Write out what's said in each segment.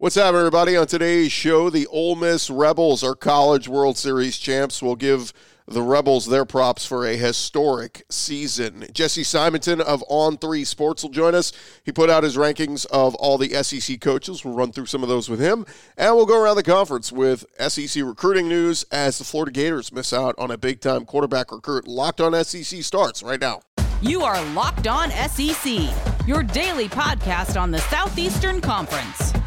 What's up, everybody? On today's show, the Ole Miss Rebels are College World Series champs. We'll give the Rebels their props for a historic season. Jesse Simonton of On Three Sports will join us. He put out his rankings of all the SEC coaches. We'll run through some of those with him, and we'll go around the conference with SEC recruiting news as the Florida Gators miss out on a big time quarterback recruit. Locked on SEC starts right now. You are Locked On SEC, your daily podcast on the Southeastern Conference,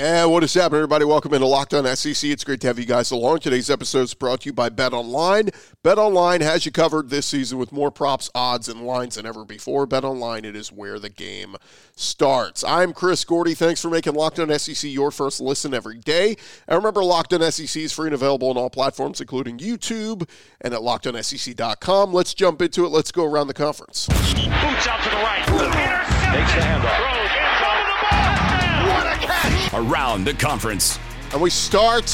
And what is happening, everybody? Welcome into Locked On SEC. It's great to have you guys along. Today's episode is brought to you by Bet Online. Bet Online has you covered this season with more props, odds, and lines than ever before. Bet Online, it is where the game starts. I'm Chris Gordy. Thanks for making Locked On SEC your first listen every day. And remember, Locked On SEC is free and available on all platforms, including YouTube and at LockedOnSEC.com. Let's jump into it. Let's go around the conference. Boots out to the right. Intercepted. Takes the handoff. Throws around the conference. And we start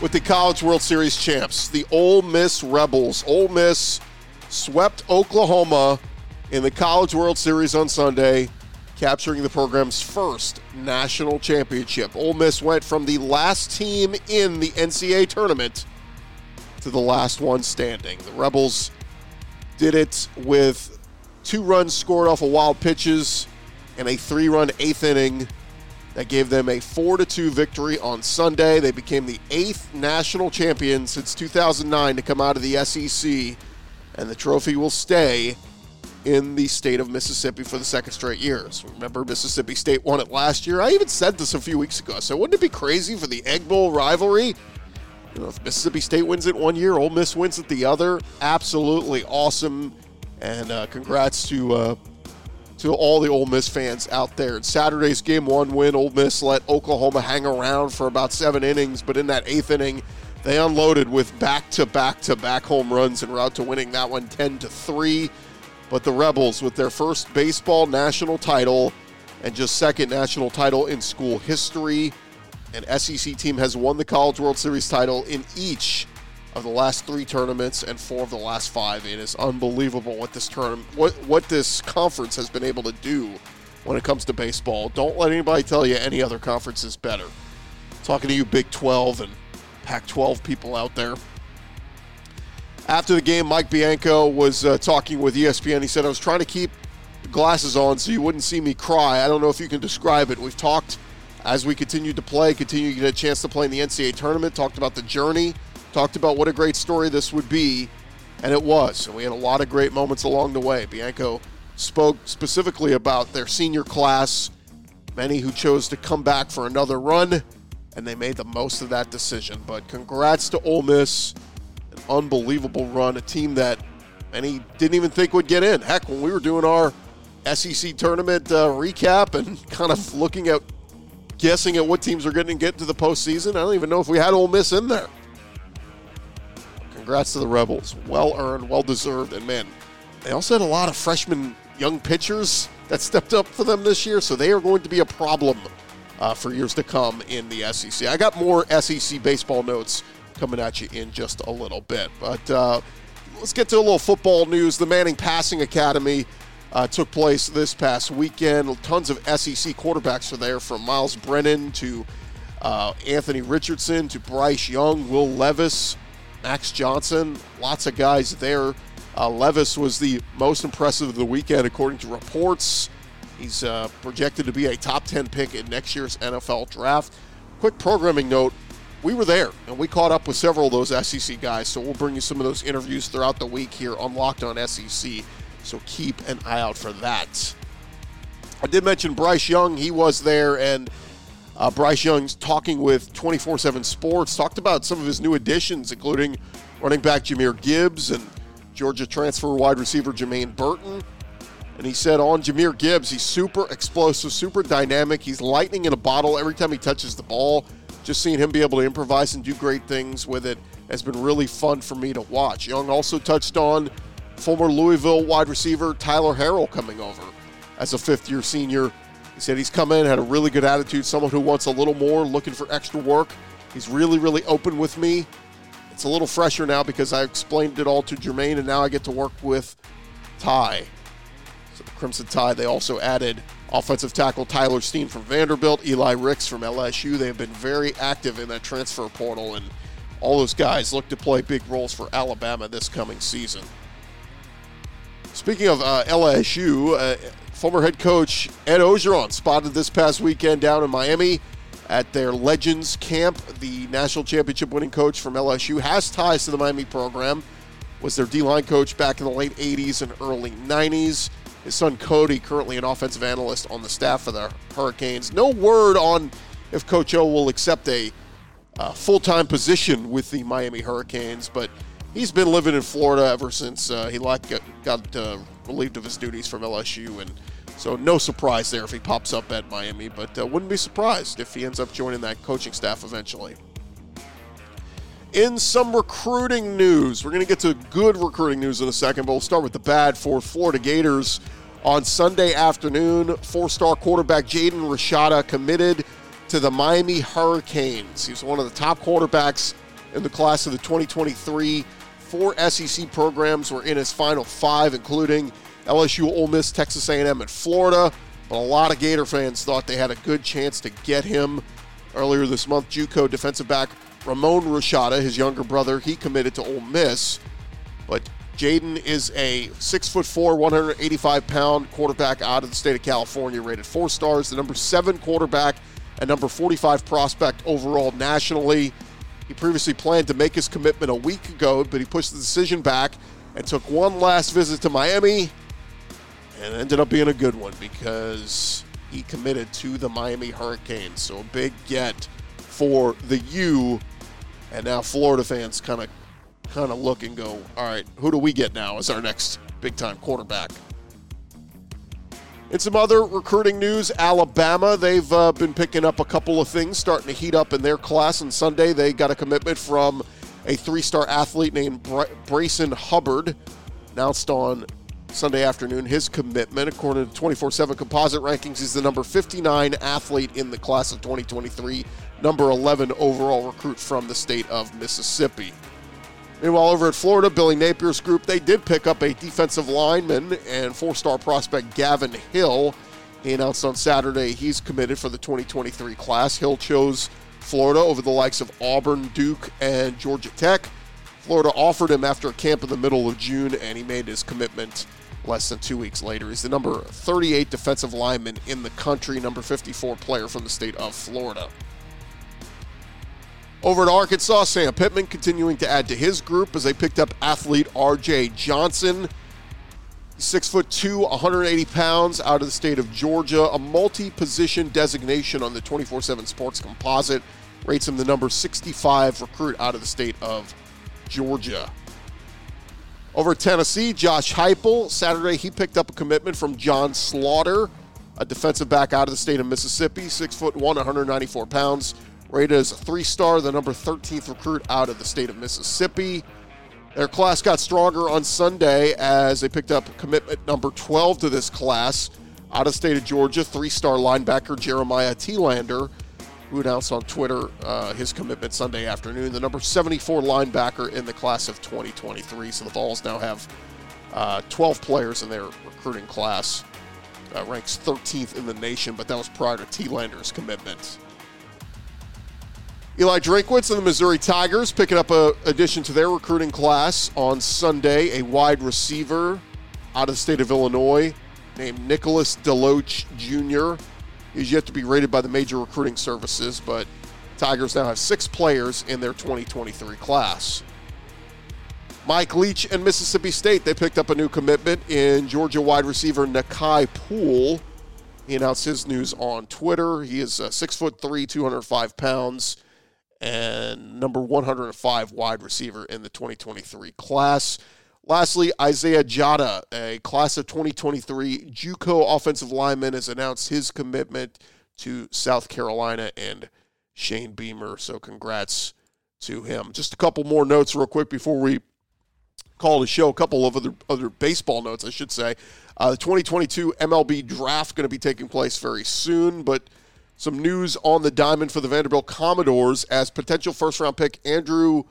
with the College World Series champs, the Ole Miss Rebels. Ole Miss swept Oklahoma in the College World Series on Sunday, capturing the program's first national championship. Ole Miss went from the last team in the NCAA tournament to the last one standing. The Rebels did it with two runs scored off of wild pitches and a three run eighth inning that gave them a 4 2 victory on Sunday. They became the eighth national champion since 2009 to come out of the SEC, and the trophy will stay in the state of Mississippi for the second straight years. Remember, Mississippi State won it last year. I even said this a few weeks ago. So, wouldn't it be crazy for the Egg Bowl rivalry? You know, if Mississippi State wins it one year, Ole Miss wins it the other. Absolutely awesome. And uh, congrats to uh, to all the Ole Miss fans out there. In Saturday's game one win, Ole Miss let Oklahoma hang around for about seven innings, but in that eighth inning, they unloaded with back to back to back home runs en route to winning that one 10 to 3. But the Rebels, with their first baseball national title and just second national title in school history, an SEC team has won the College World Series title in each of the last three tournaments and four of the last five. It is unbelievable what this term, what what this conference has been able to do when it comes to baseball. Don't let anybody tell you any other conference is better. Talking to you, Big 12 and Pac-12 people out there. After the game, Mike Bianco was uh, talking with ESPN. He said, "I was trying to keep glasses on so you wouldn't see me cry." I don't know if you can describe it. We've talked as we continued to play, continue to get a chance to play in the NCAA tournament. Talked about the journey talked about what a great story this would be, and it was. And we had a lot of great moments along the way. Bianco spoke specifically about their senior class, many who chose to come back for another run, and they made the most of that decision. But congrats to Ole Miss, an unbelievable run, a team that many didn't even think would get in. Heck, when we were doing our SEC tournament uh, recap and kind of looking at guessing at what teams are going to get to the postseason, I don't even know if we had Ole Miss in there. Congrats to the Rebels. Well earned, well deserved, and man, they also had a lot of freshman young pitchers that stepped up for them this year, so they are going to be a problem uh, for years to come in the SEC. I got more SEC baseball notes coming at you in just a little bit, but uh, let's get to a little football news. The Manning Passing Academy uh, took place this past weekend. Tons of SEC quarterbacks are there, from Myles Brennan to uh, Anthony Richardson to Bryce Young, Will Levis. Max Johnson, lots of guys there. Uh, Levis was the most impressive of the weekend, according to reports. He's uh, projected to be a top 10 pick in next year's NFL draft. Quick programming note we were there and we caught up with several of those SEC guys, so we'll bring you some of those interviews throughout the week here on Locked On SEC. So keep an eye out for that. I did mention Bryce Young, he was there, and uh, Bryce Young's talking with 24 7 Sports, talked about some of his new additions, including running back Jahmyr Gibbs and Georgia transfer wide receiver Jermaine Burton. And he said on Jahmyr Gibbs, he's super explosive, super dynamic. He's lightning in a bottle every time he touches the ball. Just seeing him be able to improvise and do great things with it has been really fun for me to watch. Young also touched on former Louisville wide receiver Tyler Harrell coming over as a fifth year senior. He said he's come in, had a really good attitude, someone who wants a little more, looking for extra work. He's really, really open with me. It's a little fresher now because I explained it all to Jermaine, and now I get to work with Ty. So the Crimson Tide, they also added offensive tackle Tyler Steen from Vanderbilt, Eli Ricks from LSU. They have been very active in that transfer portal, and all those guys look to play big roles for Alabama this coming season. Speaking of uh, LSU, uh, former head coach Ed Orgeron spotted this past weekend down in Miami at their Legends camp. The national championship winning coach from LSU has ties to the Miami program, was their D line coach back in the late 80s and early 90s. His son Cody, currently an offensive analyst on the staff of the Hurricanes. No word on if Coach O will accept a uh, full time position with the Miami Hurricanes, but he's been living in Florida ever since uh, he got, got uh, relieved of his duties from LSU. And so, no surprise there if he pops up at Miami, but uh, wouldn't be surprised if he ends up joining that coaching staff eventually. In some recruiting news, we're going to get to good recruiting news in a second, but we'll start with the bad for Florida Gators. On Sunday afternoon, four star quarterback Jaden Rashada committed to the Miami Hurricanes. He's one of the top quarterbacks in the class of the 2023. Four SEC programs were in his final five, including LSU, Ole Miss, Texas A&M, and Florida. But a lot of Gator fans thought they had a good chance to get him. Earlier this month, JUCO defensive back Ramon Rashada, his younger brother, he committed to Ole Miss. But Jaden is a six foot four, 185 pound quarterback out of the state of California, rated four stars, the number seven quarterback and number 45 prospect overall nationally. He previously planned to make his commitment a week ago, but he pushed the decision back and took one last visit to Miami and ended up being a good one because he committed to the Miami Hurricanes. So a big get for the U. And now Florida fans kind of kind of look and go, all right, who do we get now as our next big time quarterback? In some other recruiting news, Alabama, they've uh, been picking up a couple of things, starting to heat up in their class. On Sunday, they got a commitment from a three star athlete named Bra- Brayson Hubbard, announced on Sunday afternoon his commitment. According to 24 7 composite rankings, he's the number 59 athlete in the class of 2023, number 11 overall recruit from the state of Mississippi. Meanwhile, over at Florida, Billy Napier's group, they did pick up a defensive lineman and four star prospect Gavin Hill. He announced on Saturday he's committed for the 2023 class. Hill chose Florida over the likes of Auburn, Duke, and Georgia Tech. Florida offered him after camp in the middle of June, and he made his commitment less than two weeks later. He's the number 38 defensive lineman in the country, number 54 player from the state of Florida. Over at Arkansas, Sam Pittman continuing to add to his group as they picked up athlete RJ Johnson. Six foot two, 180 pounds, out of the state of Georgia. A multi position designation on the 24 7 Sports Composite rates him the number 65 recruit out of the state of Georgia. Over Tennessee, Josh Heupel. Saturday, he picked up a commitment from John Slaughter, a defensive back out of the state of Mississippi, six foot one, 194 pounds, rated as a three star, the number 13th recruit out of the state of Mississippi. Their class got stronger on Sunday as they picked up commitment number 12 to this class out of state of Georgia, three star linebacker Jeremiah Telander, who announced on Twitter uh, his commitment Sunday afternoon, the number 74 linebacker in the class of 2023. So the Vols now have uh, 12 players in their recruiting class. Uh, ranks 13th in the nation, but that was prior to Telander's commitment. Eli Drinkwitz and the Missouri Tigers picking up a addition to their recruiting class on Sunday. A wide receiver out of the state of Illinois named Nicholas Deloach Jr. He's yet to be rated by the major recruiting services, but Tigers now have six players in their 2023 class. Mike Leach and Mississippi State, they picked up a new commitment in Georgia wide receiver Nakai Poole. He announced his news on Twitter. He is uh, six foot three, 205 pounds and number 105 wide receiver in the 2023 class. Lastly, Isaiah Jatta, a class of 2023 JUCO offensive lineman, has announced his commitment to South Carolina and Shane Beamer. So, congrats to him. Just a couple more notes, real quick, before we call the show. A couple of other other baseball notes, I should say. Uh, the 2022 MLB draft going to be taking place very soon, but some news on the diamond for the Vanderbilt Commodores as potential first round pick Andrew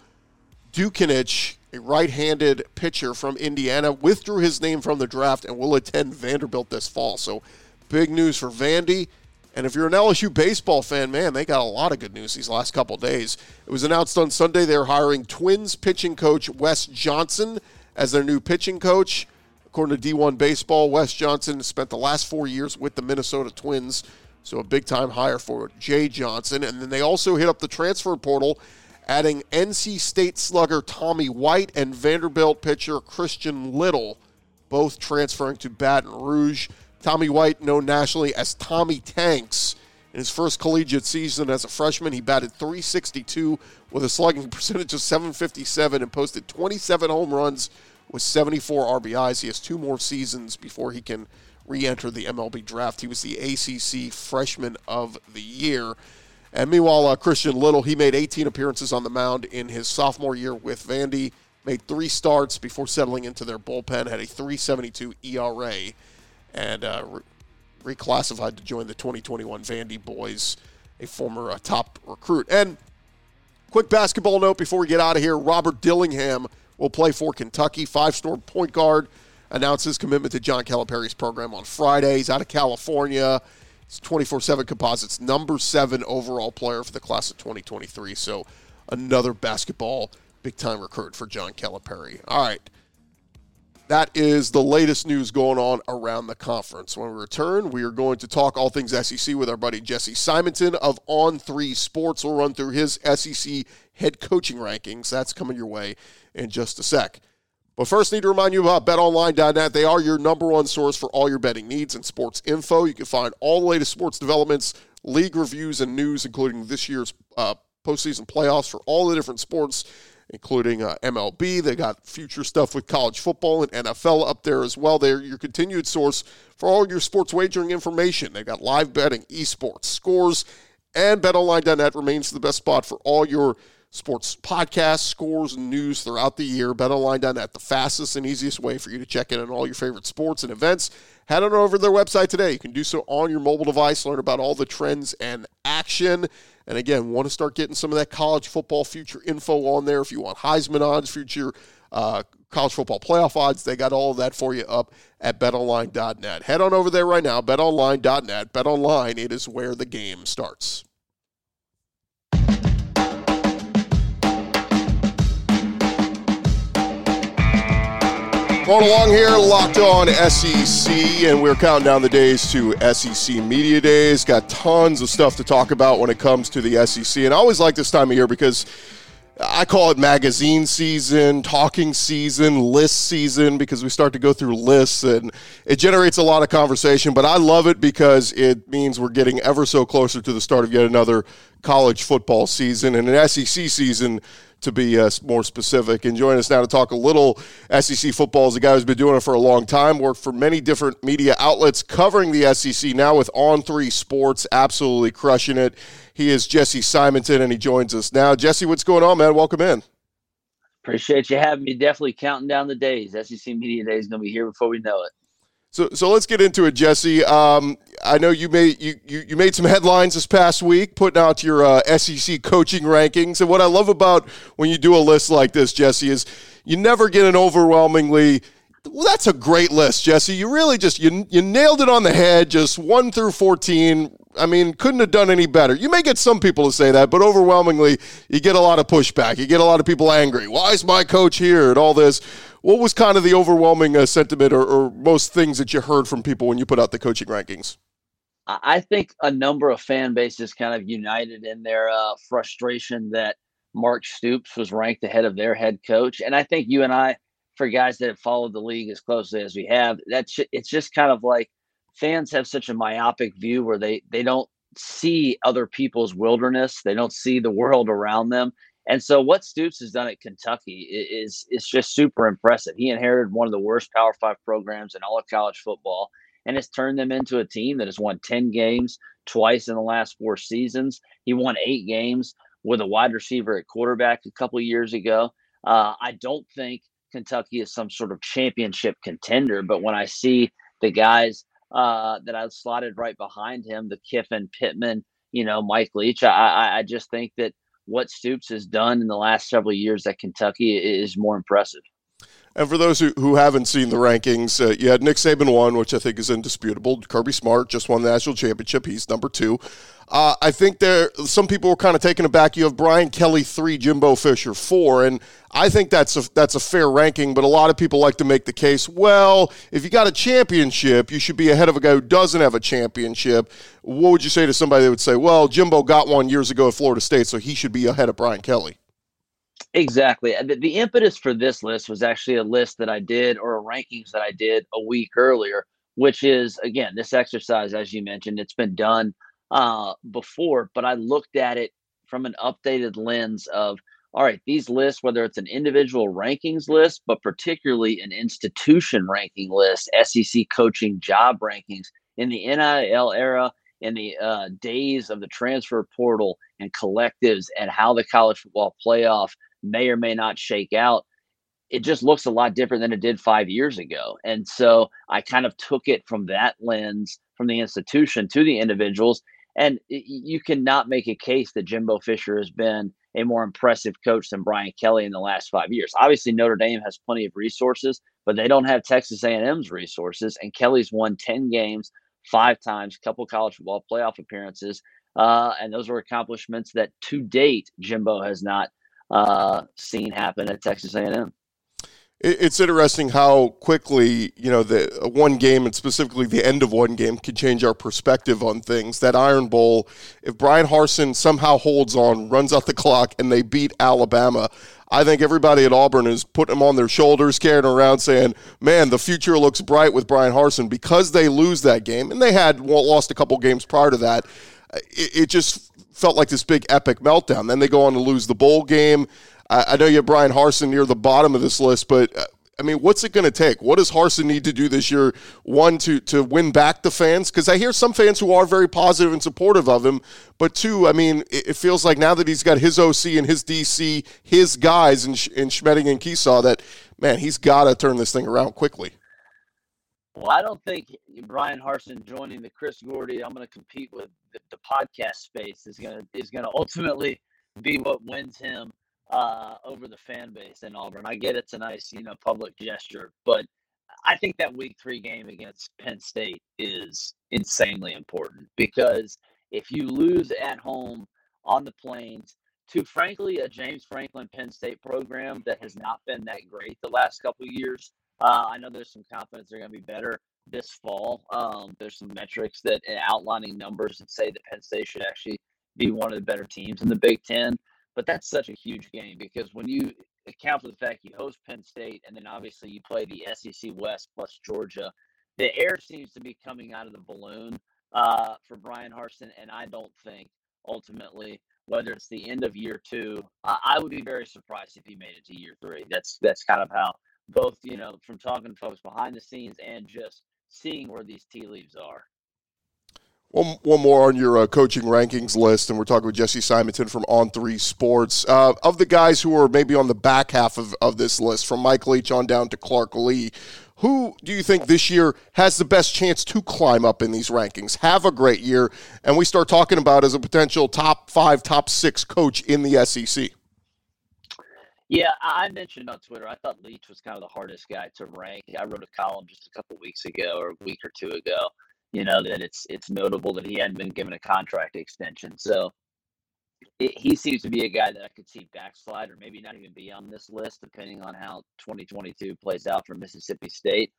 Dutkanych, a right handed pitcher from Indiana, withdrew his name from the draft and will attend Vanderbilt this fall. So big news for Vandy. And if you're an LSU baseball fan, man, they got a lot of good news these last couple days. It was announced on Sunday they're hiring Twins pitching coach Wes Johnson as their new pitching coach. According to D1 Baseball, Wes Johnson spent the last four years with the Minnesota Twins, so a big time hire for Jay Johnson. And then they also hit up the transfer portal, adding NC State slugger Tommy White and Vanderbilt pitcher Christian Little, both transferring to Baton Rouge. Tommy White, known nationally as Tommy Tanks. In his first collegiate season as a freshman, he batted 362 with a slugging percentage of 757 and posted 27 home runs with 74 RBIs. He has two more seasons before he can re enter the MLB draft. He was the ACC Freshman of the Year. And meanwhile, uh, Christian Little, he made 18 appearances on the mound in his sophomore year with Vandy, made three starts before settling into their bullpen, had a 372 ERA and uh, re- reclassified to join the 2021 Vandy Boys, a former uh, top recruit. And quick basketball note before we get out of here Robert Dillingham will play for Kentucky, five star point guard. Announced his commitment to John Calipari's program on Friday. He's out of California. He's 24 7 composites, number seven overall player for the class of 2023. So another basketball big time recruit for John Calipari. All right. That is the latest news going on around the conference. When we return, we are going to talk all things SEC with our buddy Jesse Simonton of On Three Sports. We'll run through his SEC head coaching rankings. That's coming your way in just a sec. But first, need to remind you about betonline.net. They are your number one source for all your betting needs and sports info. You can find all the latest sports developments, league reviews, and news, including this year's uh, postseason playoffs for all the different sports including uh, MLB. They got future stuff with college football and NFL up there as well. They're your continued source for all your sports wagering information. They've got live betting, esports, scores, and betonline.net remains the best spot for all your sports podcasts, scores, and news throughout the year. BetOnline.net, the fastest and easiest way for you to check in on all your favorite sports and events. Head on over to their website today. You can do so on your mobile device, learn about all the trends and action. And again, want to start getting some of that college football future info on there. If you want Heisman odds, future uh, college football playoff odds, they got all of that for you up at betonline.net. Head on over there right now, betonline.net. BetOnline, it is where the game starts. Going along here, locked on SEC, and we're counting down the days to SEC Media Days. Got tons of stuff to talk about when it comes to the SEC, and I always like this time of year because I call it magazine season, talking season, list season because we start to go through lists and it generates a lot of conversation. But I love it because it means we're getting ever so closer to the start of yet another college football season and an SEC season to be uh, more specific. And join us now to talk a little SEC football is a guy who's been doing it for a long time, worked for many different media outlets covering the SEC, now with On Three Sports, absolutely crushing it. He is Jesse Simonton, and he joins us now. Jesse, what's going on, man? Welcome in. Appreciate you having me. Definitely counting down the days. SEC Media Day is going to be here before we know it. So, so let's get into it, Jesse. Um, I know you made you, you, you made some headlines this past week, putting out your uh, SEC coaching rankings. And what I love about when you do a list like this, Jesse, is you never get an overwhelmingly well, that's a great list, Jesse. You really just you you nailed it on the head. Just one through fourteen. I mean, couldn't have done any better. You may get some people to say that, but overwhelmingly, you get a lot of pushback. You get a lot of people angry. Why is my coach here and all this? What was kind of the overwhelming uh, sentiment or, or most things that you heard from people when you put out the coaching rankings? I think a number of fan bases kind of united in their uh, frustration that Mark Stoops was ranked ahead of their head coach, and I think you and I, for guys that have followed the league as closely as we have, that's it's just kind of like fans have such a myopic view where they they don't see other people's wilderness, they don't see the world around them, and so what Stoops has done at Kentucky is is just super impressive. He inherited one of the worst Power Five programs in all of college football and has turned them into a team that has won 10 games twice in the last four seasons. He won eight games with a wide receiver at quarterback a couple years ago. Uh, I don't think Kentucky is some sort of championship contender, but when I see the guys uh, that I slotted right behind him, the Kiffin, Pittman, you know, Mike Leach. I, I, I just think that what Stoops has done in the last several years at Kentucky is more impressive. And for those who, who haven't seen the rankings, uh, you had Nick Saban one, which I think is indisputable. Kirby Smart just won the national championship. He's number two. Uh, I think there some people were kind of taken aback. You have Brian Kelly three, Jimbo Fisher four, and I think that's a that's a fair ranking. But a lot of people like to make the case, well, if you got a championship, you should be ahead of a guy who doesn't have a championship. What would you say to somebody that would say, well, Jimbo got one years ago at Florida State, so he should be ahead of Brian Kelly? Exactly. The, the impetus for this list was actually a list that I did or a rankings that I did a week earlier, which is again this exercise, as you mentioned, it's been done uh, before, but I looked at it from an updated lens of all right, these lists, whether it's an individual rankings list, but particularly an institution ranking list, SEC coaching job rankings in the NIL era, in the uh, days of the transfer portal and collectives, and how the college football playoff may or may not shake out, it just looks a lot different than it did five years ago. And so I kind of took it from that lens, from the institution to the individuals. And you cannot make a case that Jimbo Fisher has been a more impressive coach than Brian Kelly in the last five years. Obviously, Notre Dame has plenty of resources, but they don't have Texas A&M's resources. And Kelly's won ten games, five times, couple college football playoff appearances, uh, and those are accomplishments that to date Jimbo has not uh, seen happen at Texas A&M. It's interesting how quickly, you know, the one game and specifically the end of one game can change our perspective on things. That Iron Bowl, if Brian Harsin somehow holds on, runs out the clock, and they beat Alabama, I think everybody at Auburn is putting them on their shoulders, carrying around, saying, "Man, the future looks bright with Brian Harsin." Because they lose that game, and they had lost a couple games prior to that, it, it just felt like this big epic meltdown. Then they go on to lose the bowl game. I, I know you have Brian Harsin near the bottom of this list, but uh, I mean, what's it going to take? What does Harsin need to do this year? One, to to win back the fans, because I hear some fans who are very positive and supportive of him. But two, I mean, it, it feels like now that he's got his OC and his DC, his guys in, in Schmedding and Kiesau, that man, he's got to turn this thing around quickly. Well, I don't think Brian Harsin joining the Chris Gordy, I'm going to compete with the, the, podcast space is to is to ultimately be what wins him uh, over the fan base in Auburn. I get it's a nice, you know, public gesture, but I think that week three game against Penn State is insanely important because if you lose at home on the plains to frankly a James Franklin Penn State program that has not been that great the last couple years, uh, I know there's some confidence they're going to be better this fall. Um, there's some metrics that uh, outlining numbers that say that Penn State should actually be one of the better teams in the Big Ten. But that's such a huge game because when you account for the fact you host Penn State and then obviously you play the SEC West plus Georgia, the air seems to be coming out of the balloon uh, for Brian Harsin. And I don't think ultimately whether it's the end of year two, uh, I would be very surprised if he made it to year three. That's that's kind of how both you know from talking to folks behind the scenes and just seeing where these tea leaves are. One, one more on your uh, coaching rankings list, and we're talking with Jesse Simonton from On Three Sports. Uh, of the guys who are maybe on the back half of, of this list, from Mike Leach on down to Clark Lea, who do you think this year has the best chance to climb up in these rankings, have a great year, and we start talking about as a potential top five, top six coach in the SEC? Yeah, I mentioned on Twitter, I thought Leach was kind of the hardest guy to rank. I wrote a column just a couple weeks ago or a week or two ago you know that it's it's notable that he hadn't been given a contract extension. So it, he seems to be a guy that I could see backslide or maybe not even be on this list, depending on how 2022 plays out for Mississippi State.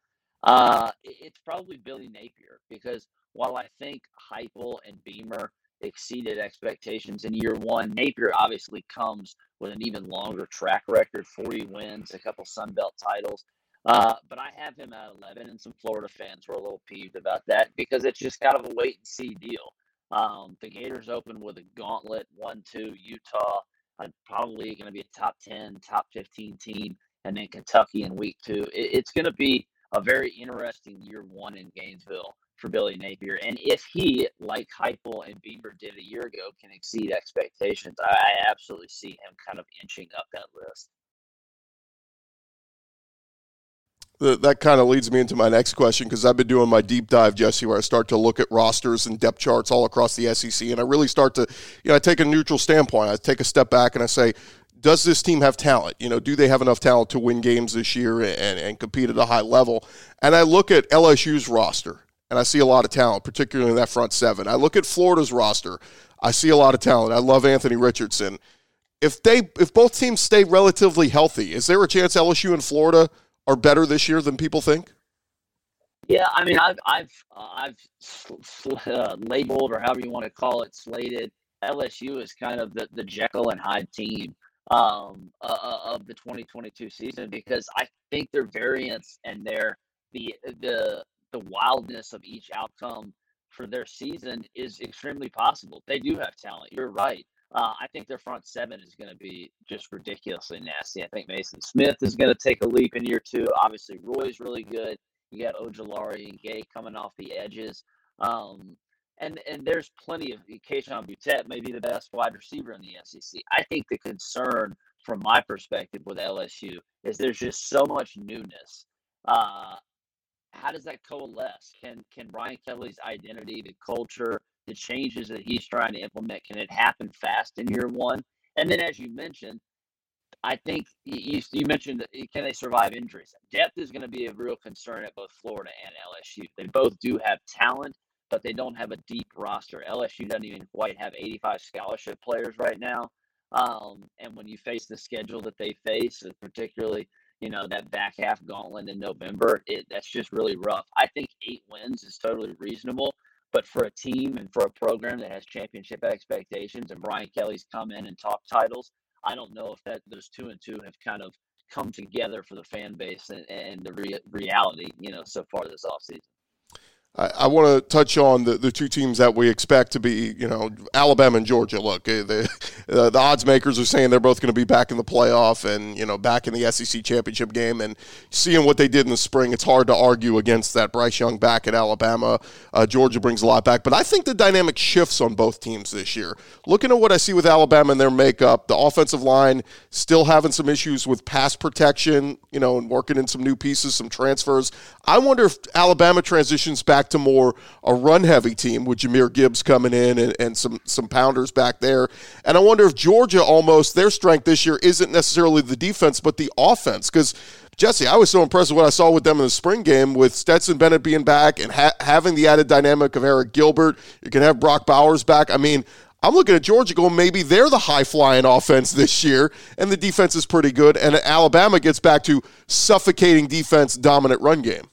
Uh, it's probably Billy Napier because while I think Heupel and Beamer exceeded expectations in year one, Napier obviously comes with an even longer track record 40 wins, a couple Sun Belt titles. Uh, but I have him at 11, and some Florida fans were a little peeved about that because it's just kind of a wait and see deal. Um, the Gators open with a gauntlet 1 2 Utah, uh, probably going to be a top 10, top 15 team, and then Kentucky in week two. It, it's going to be a very interesting year one in Gainesville for Billy Napier. And if he, like Heupel and Beamer did a year ago, can exceed expectations, I, I absolutely see him kind of inching up that list. that kind of leads me into my next question because I've been doing my deep dive, Jesse, where I start to look at rosters and depth charts all across the SEC, and I really start to, you know, I take a neutral standpoint. I take a step back and I say, does this team have talent? You know, do they have enough talent to win games this year and, and compete at a high level? And I look at LSU's roster, and I see a lot of talent, particularly in that front seven. I look at Florida's roster, I see a lot of talent. I love Anthony Richardson. If they, if both teams stay relatively healthy, is there a chance LSU and Florida are better this year than people think? Yeah, I mean, I've I've uh, I've uh, labeled or however you want to call it, slated LSU as kind of the, the Jekyll and Hyde team um, uh, uh of the 2022 season because I think their variance and their the the the wildness of each outcome for their season is extremely possible. They do have talent. You're right. Uh, I think their front seven is going to be just ridiculously nasty. I think Maason Smith is going to take a leap in year two. Obviously, Roy's really good. You got Ojulari and Gaye coming off the edges. Um, and and there's plenty of Kayshon Boutte may be the best wide receiver in the SEC. I think the concern from my perspective with LSU is there's just so much newness. Uh, how does that coalesce? Can can Brian Kelly's identity, the culture, the changes that he's trying to implement, can it happen fast in year one? And then, as you mentioned, I think you, you mentioned can they survive injuries? Depth is going to be a real concern at both Florida and LSU. They both do have talent, but they don't have a deep roster. LSU doesn't even quite have 85 scholarship players right now. Um, and when you face the schedule that they face, particularly you know that back half gauntlet in November, it, that's just really rough. I think eight wins is totally reasonable. But for a team and for a program that has championship expectations, and Brian Kelly's come in and talk titles, I don't know if that those two and two have kind of come together for the fan base and, and the re- reality, you know, so far this offseason. I, I want to touch on the, the two teams that we expect to be, you know, Alabama and Georgia. Look, eh, the, the, the odds makers are saying they're both going to be back in the playoff and, you know, back in the SEC championship game. And seeing what they did in the spring, it's hard to argue against that. Bryce Young back at Alabama. Uh, Georgia brings a lot back. But I think the dynamic shifts on both teams this year. Looking at what I see with Alabama and their makeup, the offensive line still having some issues with pass protection, you know, and working in some new pieces, some transfers. I wonder if Alabama transitions back back to more a run heavy team with Jahmyr Gibbs coming in and, and some some pounders back there. And I wonder if Georgia almost their strength this year isn't necessarily the defense but the offense because. Jesse, I was so impressed with what I saw with them in the spring game with Stetson Bennett being back and ha- having the added dynamic of Arik Gilbert. You can have Brock Bowers back. I mean, I'm looking at Georgia going, maybe they're the high flying offense this year, and the defense is pretty good. And Alabama gets back to suffocating defense, dominant run game.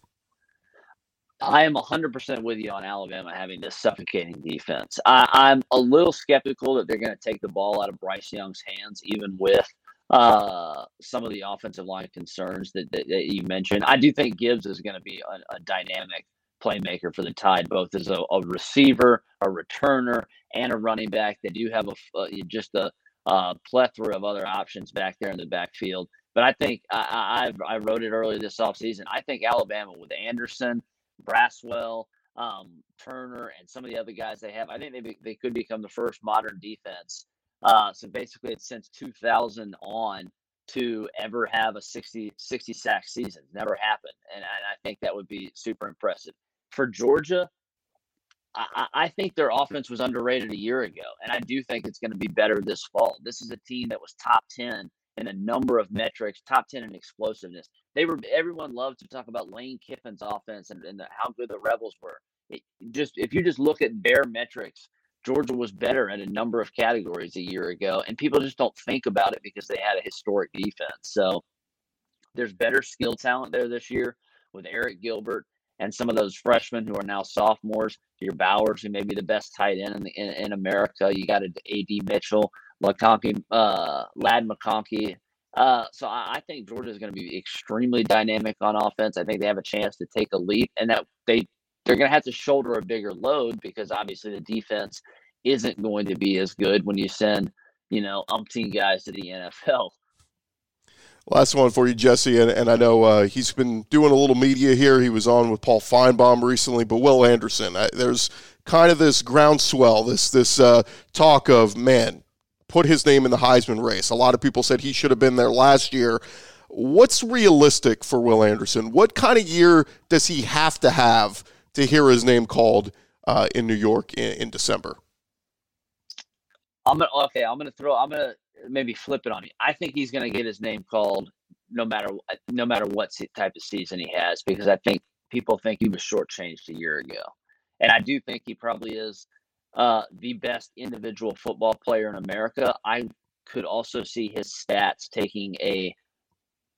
I am 100% with you on Alabama having this suffocating defense. I, am a little skeptical that they're going to take the ball out of Bryce Young's hands, even with uh, some of the offensive line concerns that, that, that you mentioned. I do think Gibbs is going to be a, a, dynamic playmaker for the Tide, both as a, a, receiver, a returner, and a running back. They do have a uh, just a uh, plethora of other options back there in the backfield. But I think I, I, I wrote it earlier this offseason. I think Alabama with Anderson – Braswell, um, Turner, and some of the other guys they have. I think they be, they could become the first modern defense. Uh, so basically, it's since 2000 on to ever have a 60 60 sack season. Never happened, and, and I think that would be super impressive for Georgia. I, I think their offense was underrated a year ago, and I do think it's going to be better this fall. This is a team that was top 10 in a number of metrics, top 10 in explosiveness. They were everyone loved to talk about Lane Kiffin's offense and, and the, how good the Rebels were. It just if you just look at bare metrics, Georgia was better in a number of categories a year ago, and people just don't think about it because they had a historic defense. So there's better skill talent there this year with Arik Gilbert and some of those freshmen who are now sophomores. Your Bowers, who may be the best tight end in, the, in, in America. You got a AD Mitchell. McConkey, uh, Ladd McConkey. Uh, so I, I think Georgia is going to be extremely dynamic on offense. I think they have a chance to take a leap, and that they they're going to have to shoulder a bigger load because obviously the defense isn't going to be as good when you send you know umpteen guys to the NFL. Last one for you, Jesse, and, and I know uh, he's been doing a little media here. He was on with Paul Finebaum recently, but Will Anderson, I, there's kind of this groundswell, this this uh, talk of man, put his name in the Heisman race. A lot of people said he should have been there last year. what's realistic for Will Anderson? What kind of year does he have to have to hear his name called uh, in New York in, in December? I'm gonna okay. I'm gonna throw. I'm gonna maybe flip it on you. I think he's gonna get his name called no matter no matter what type of season he has because I think people think he was shortchanged a year ago, and I do think he probably is uh, the best individual football player in America. I could also see his stats taking a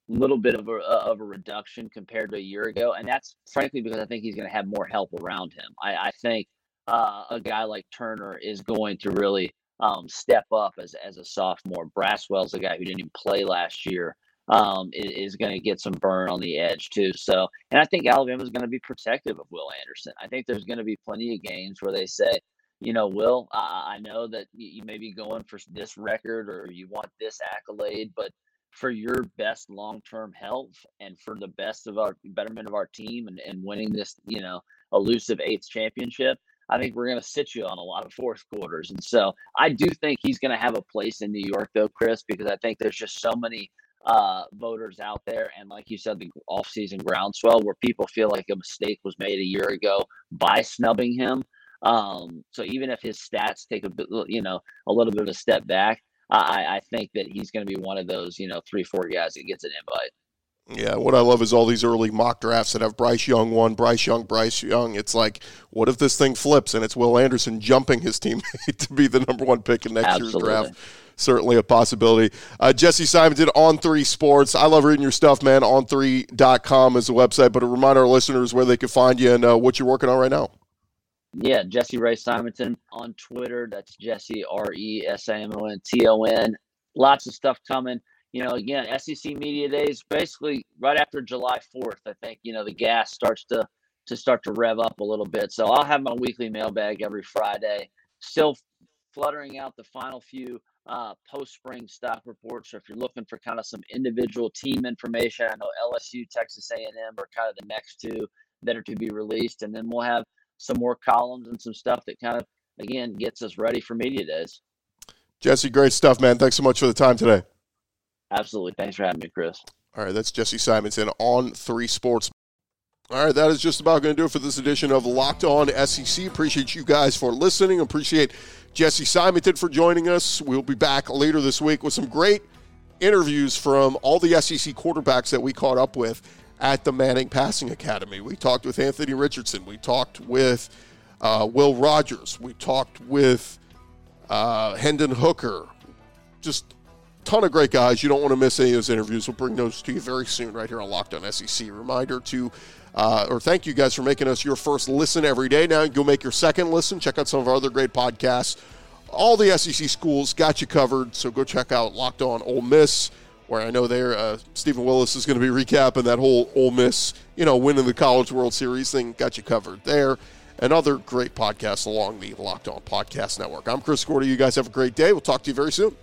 little bit of a of a reduction compared to a year ago, and that's frankly because I think he's going to have more help around him. I, I think uh, a guy like Turner is going to really um, step up as as a sophomore. Braswell's a guy who didn't even play last year. Um, is, is going to get some burn on the edge too. So, and I think Alabama is going to be protective of Will Anderson. I think there's going to be plenty of games where they say, you know, Will, I, I know that you may be going for this record or you want this accolade, but for your best long-term health and for the best of our betterment of our team and, and winning this, you know, elusive eighth championship, I think we're going to sit you on a lot of fourth quarters. And so I do think he's going to have a place in New York, though, Chris, because I think there's just so many uh, voters out there. And like you said, the offseason groundswell where people feel like a mistake was made a year ago by snubbing him. Um, so even if his stats take a bit, you know, a little bit of a step back, I, I think that he's going to be one of those, you know, three, four guys that gets an invite. Yeah, what I love is all these early mock drafts that have Bryce Young one, Bryce Young, Bryce Young. It's like, what if this thing flips and it's Will Anderson jumping his teammate to be the number one pick in next Absolutely. year's draft? Certainly a possibility. Uh, Jesse did on three sports. I love reading your stuff, man. On3.com is the website, but to remind our listeners where they can find you and uh, what you're working on right now. Yeah, Jesse Ray Simonton on Twitter. That's Jesse R E S I M O N T O N. Lots of stuff coming you know, again, SEC media days basically right after July 4th. I think you know the gas starts to to start to rev up a little bit. So I'll have my weekly mailbag every Friday. Still fluttering out the final few uh, post spring stock reports. So if you're looking for kind of some individual team information, I know LSU, Texas A&M are kind of the next two that are to be released, and then we'll have some more columns and some stuff that kind of again gets us ready for media days. Jesse, great stuff, man. Thanks so much for the time today. Absolutely. Thanks for having me, Chris. All right, that's Jesse Simonton on Three Sports. All right, that is just about going to do it for this edition of Locked On SEC. Appreciate you guys for listening. Appreciate Jesse Simonton for joining us. We'll be back later this week with some great interviews from all the SEC quarterbacks that we caught up with at the Manning Passing Academy. We talked with Anthony Richardson. We talked with uh, Will Rogers. We talked with uh, Hendon Hooker. Just ton of great guys. You don't want to miss any of those interviews. We'll bring those to you very soon right here on Locked On SEC. Reminder to, uh, or thank you guys for making us your first listen every day. Now you go make your second listen. Check out some of our other great podcasts. All the SEC schools got you covered. So go check out Locked On Ole Miss, where I know there uh, Stephen Willis is going to be recapping that whole Ole Miss, you know, winning the College World Series thing. Got you covered there. And other great podcasts along the Locked On Podcast Network. I'm Chris Gordy. You guys have a great day. We'll talk to you very soon.